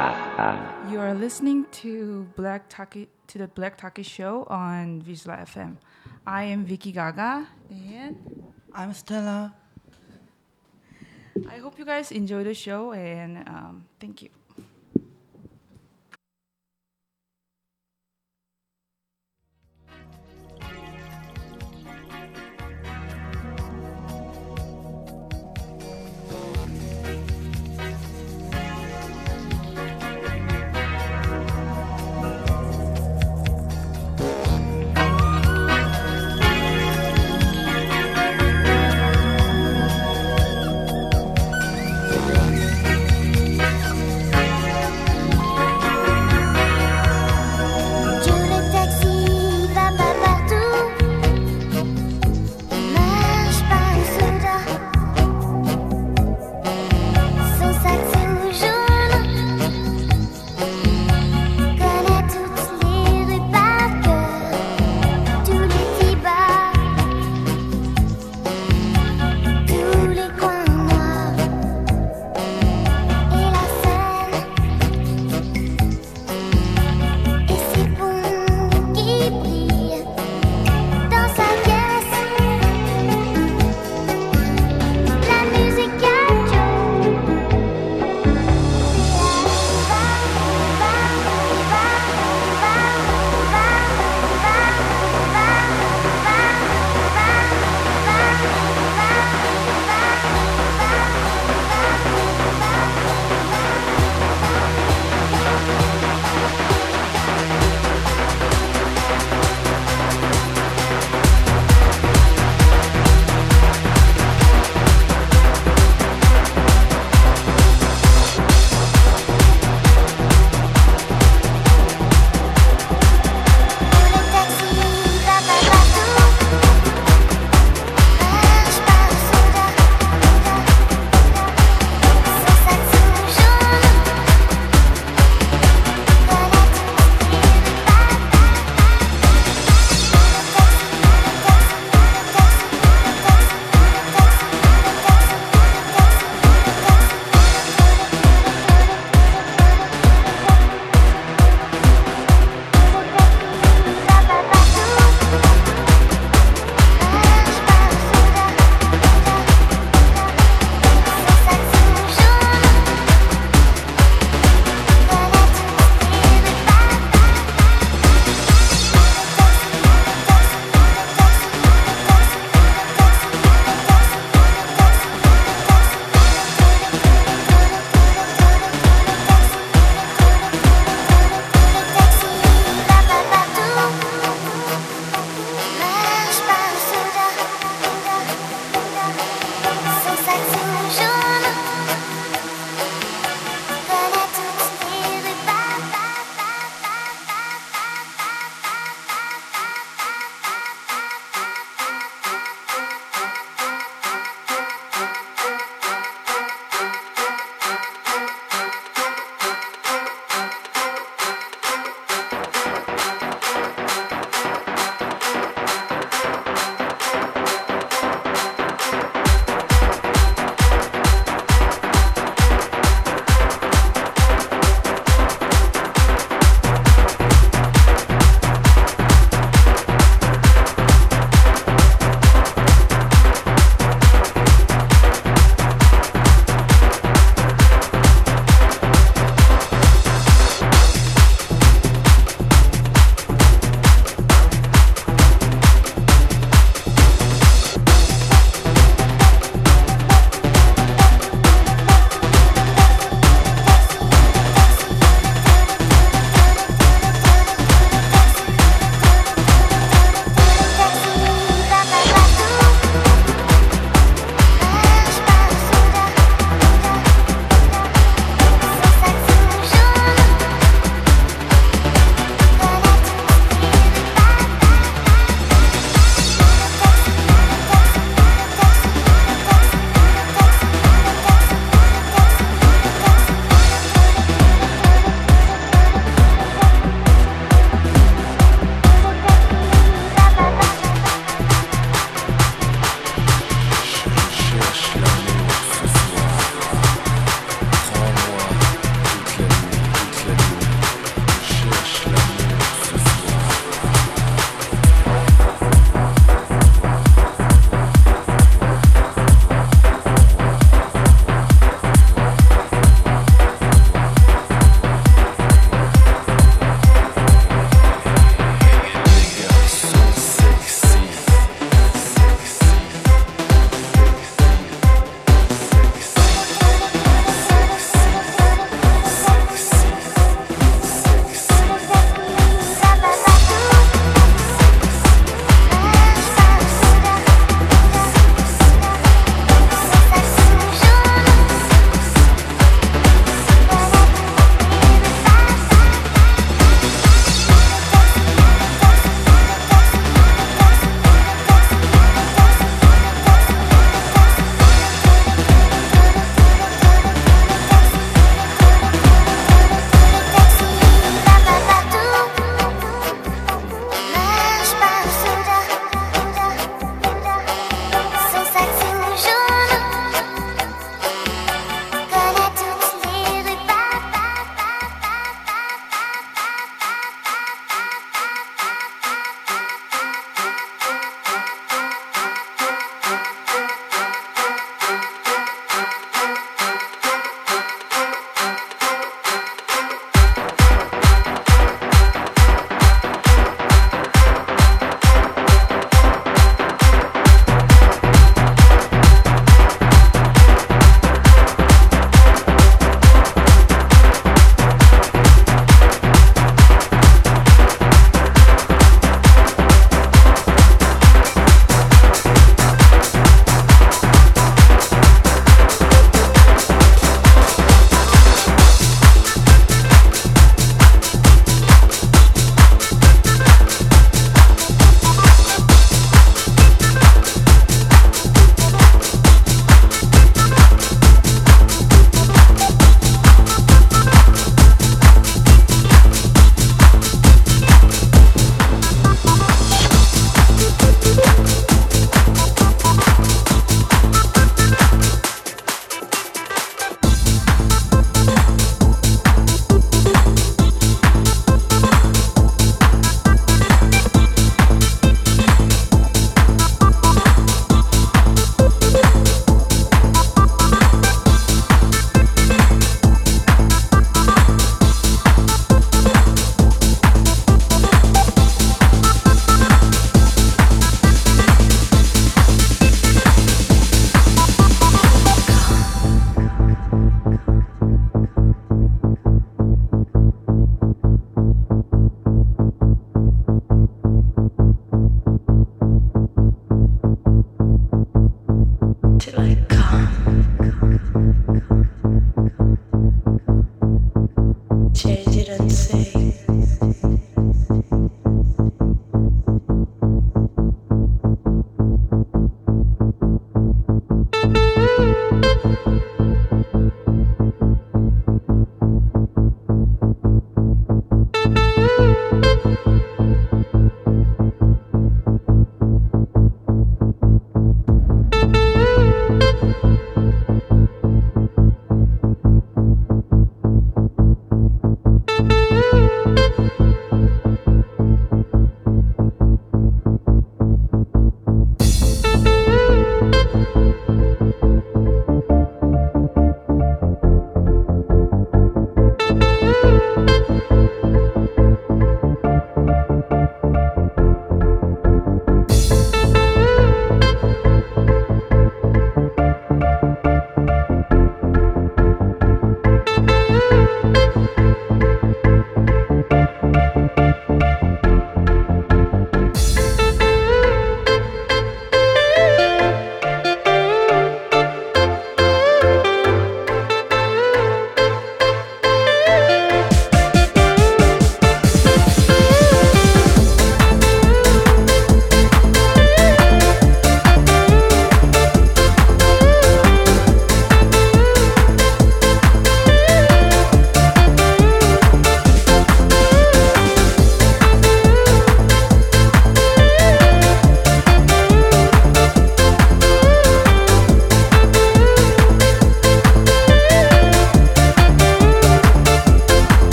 You are listening to Black Taki to the Black Taki Show on VISLA FM. I am Vicky Gaga, and I'm Stella. I hope you guys enjoy the show. And um, thank you.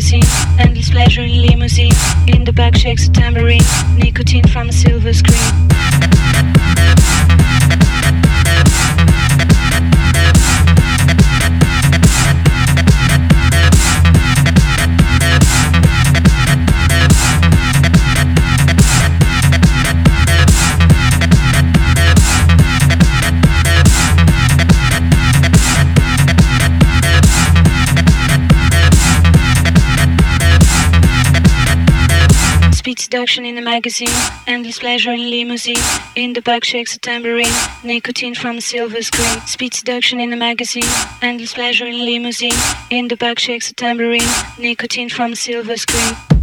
Magazine, endless pleasure in limousine. In the back shakes a tambourine, nicotine from a silver screen. Seduction in the magazine, endless pleasure in limousine. In the back shakes a tambourine, nicotine from a silver screen. Speed seduction in the magazine, endless pleasure in limousine. In the back shakes a tambourine, nicotine from a silver screen.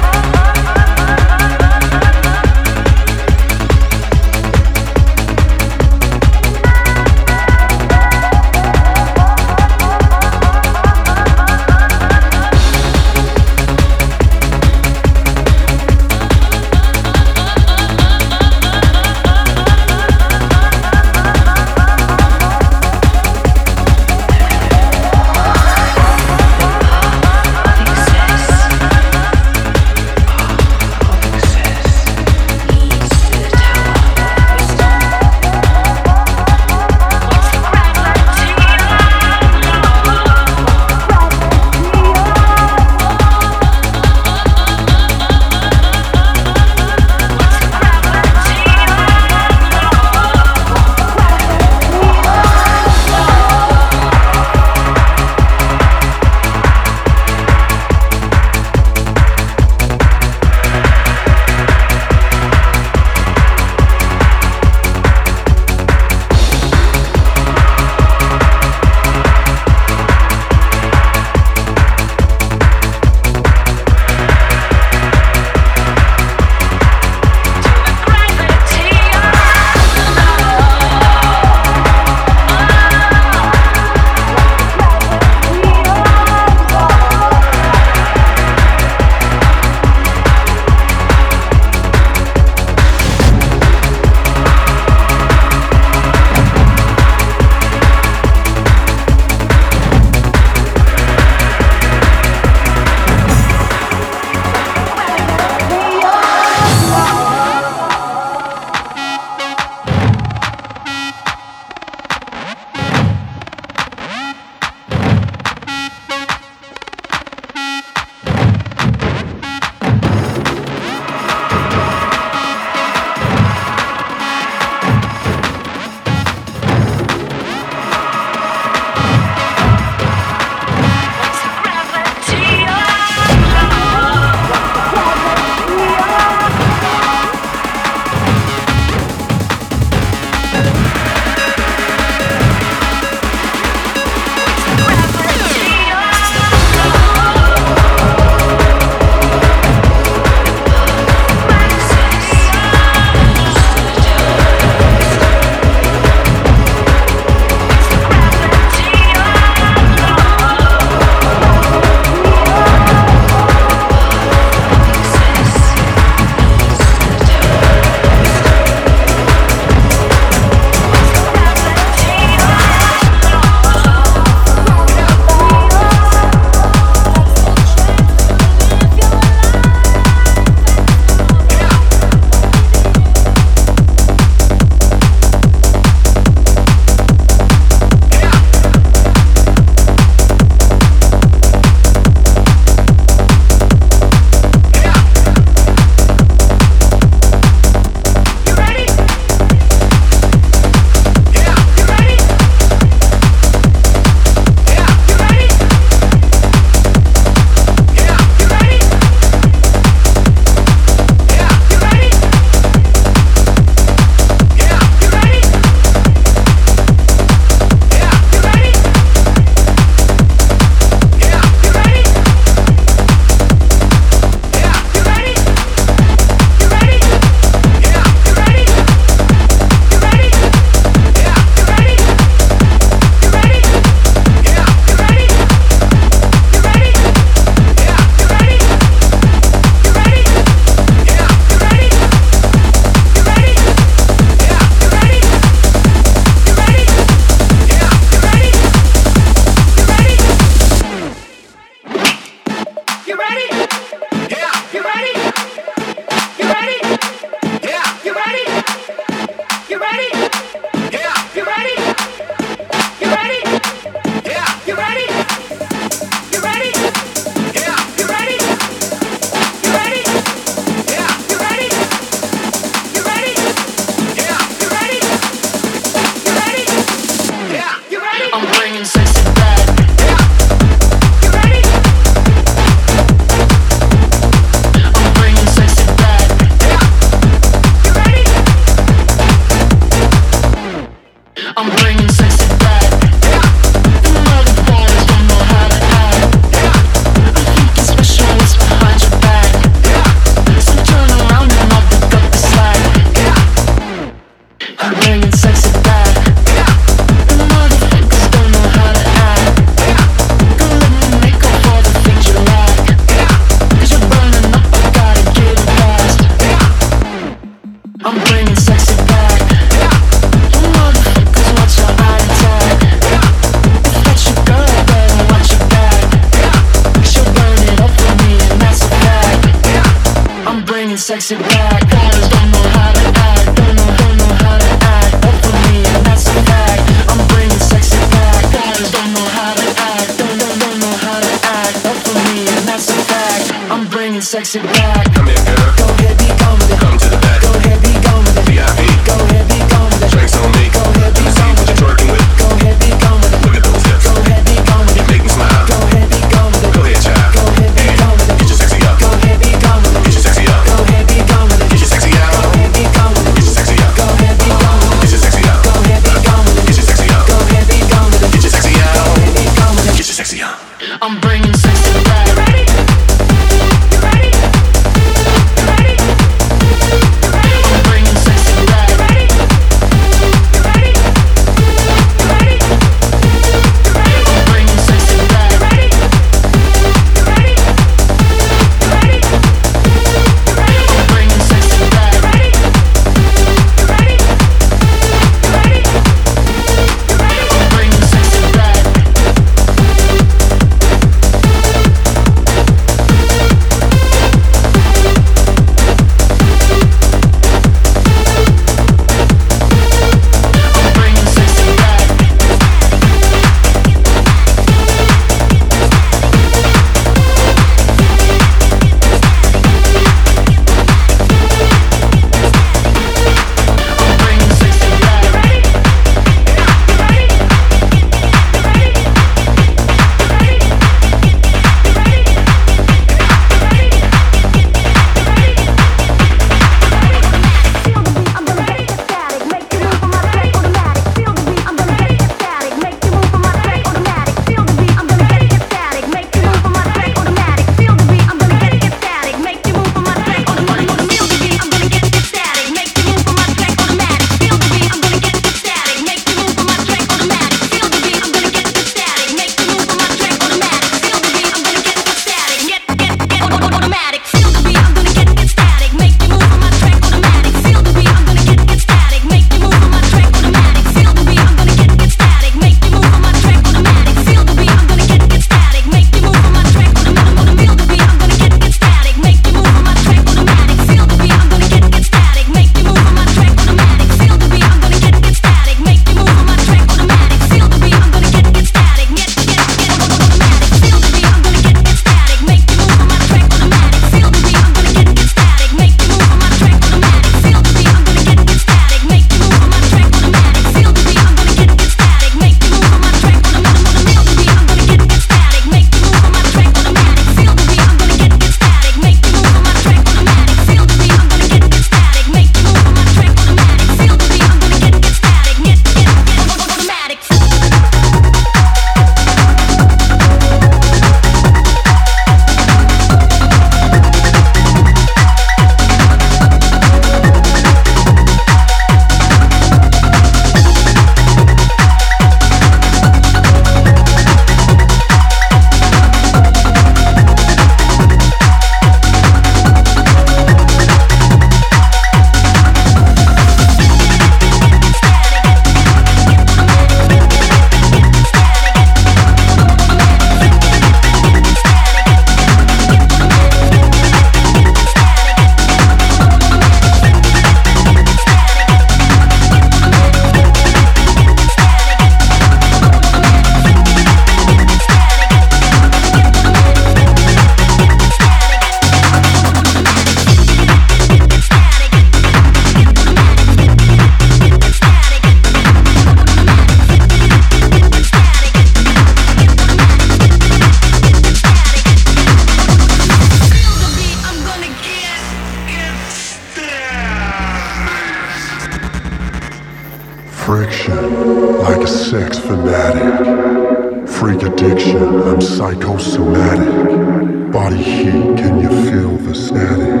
fanatic. Freak addiction, I'm psychosomatic. Body heat, can you feel the static?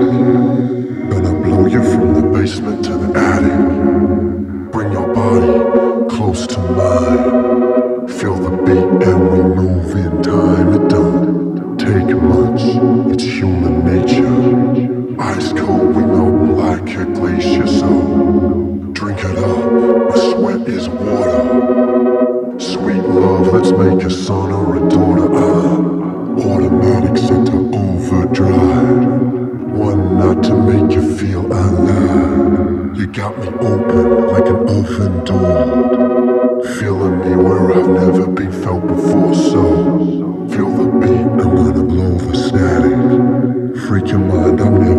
Gonna blow you from the basement to the attic. Bring your body close to mine. Feel the beat and we move in time. It don't take much, it's human nature. Ice cold, we melt like a glacier, so drink it up. My sweat is water let's make a son or a daughter. Uh, automatic center overdrive. One not to make you feel alive. You got me open like an open door. Feeling me where I've never been felt before, so feel the beat. I'm gonna blow the static. Freak your mind, I'm never.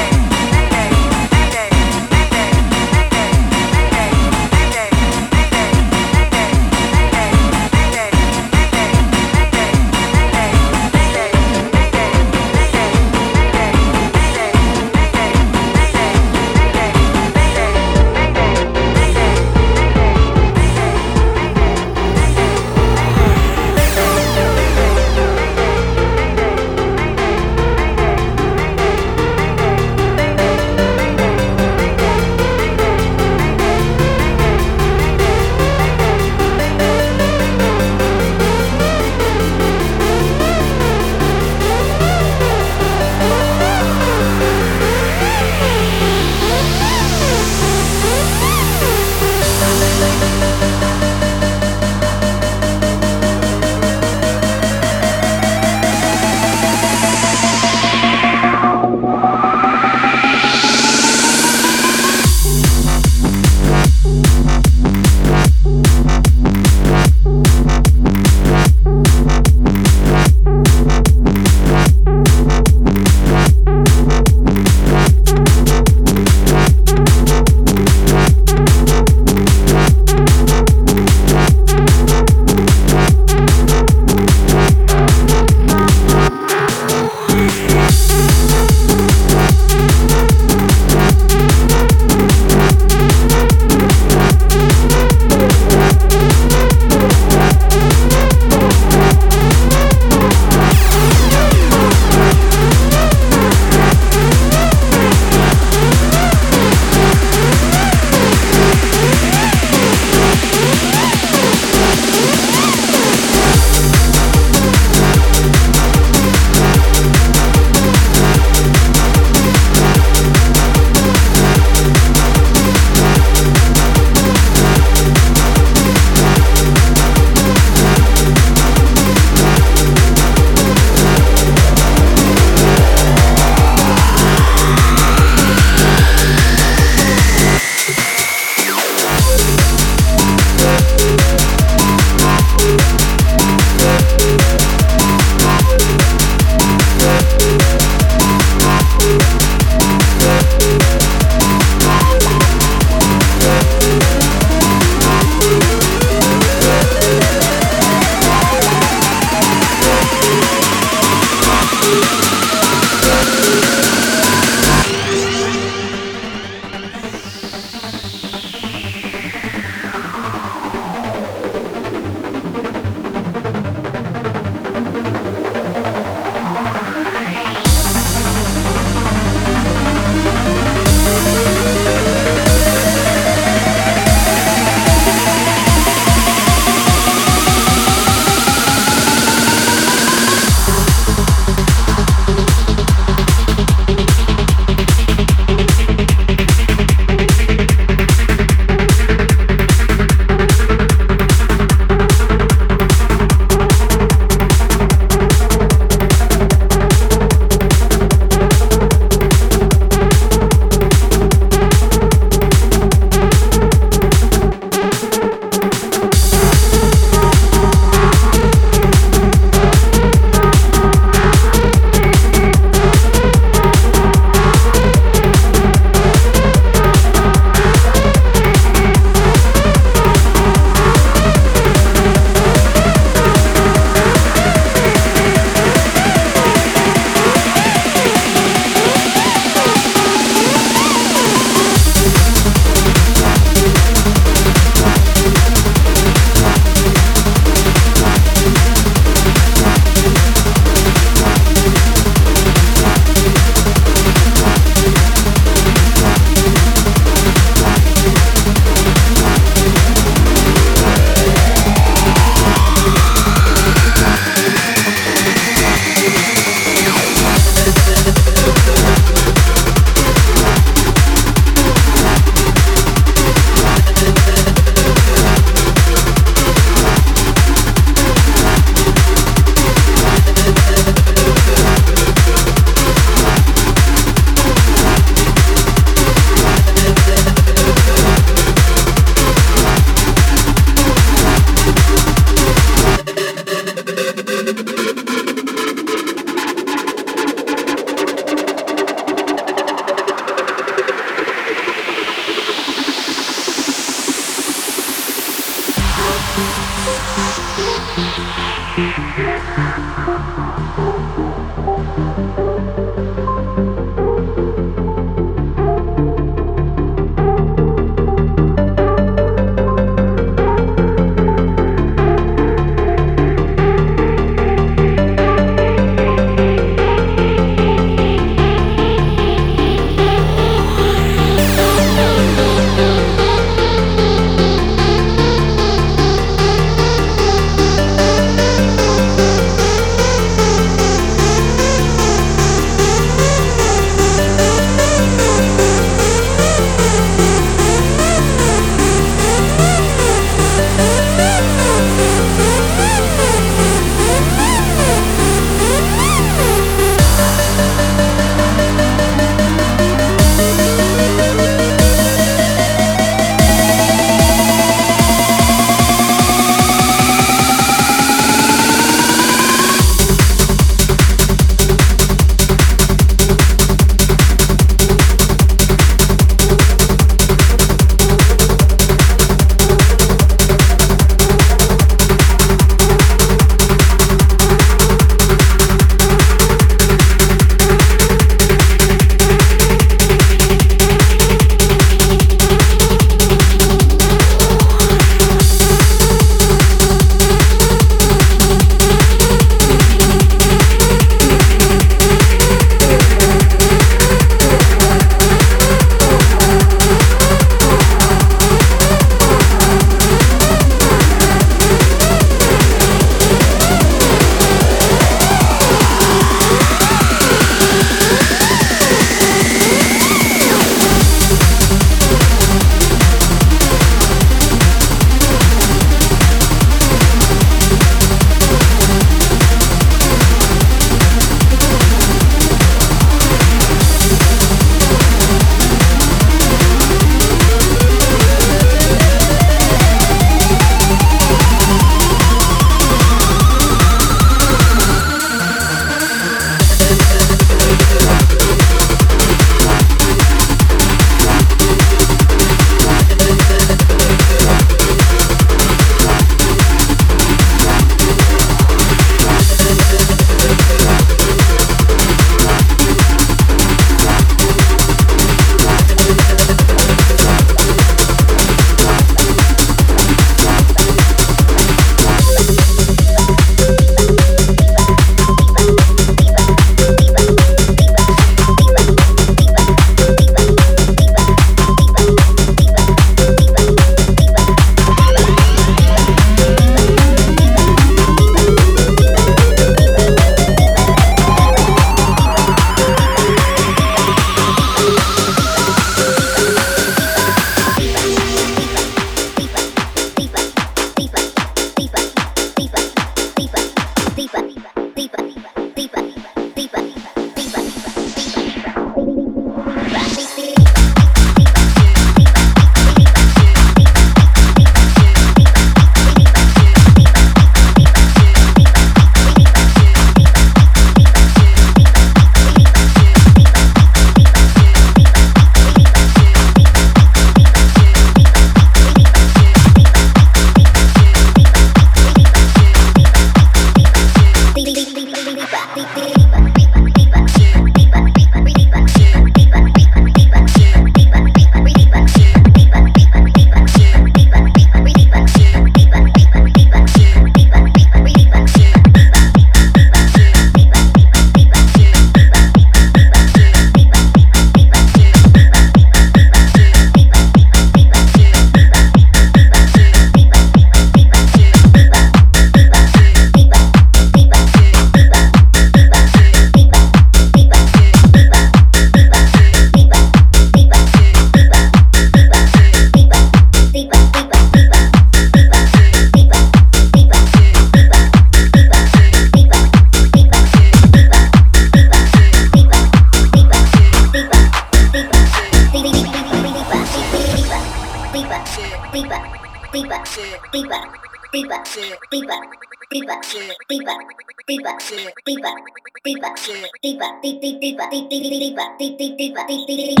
ti ti ti ti ti.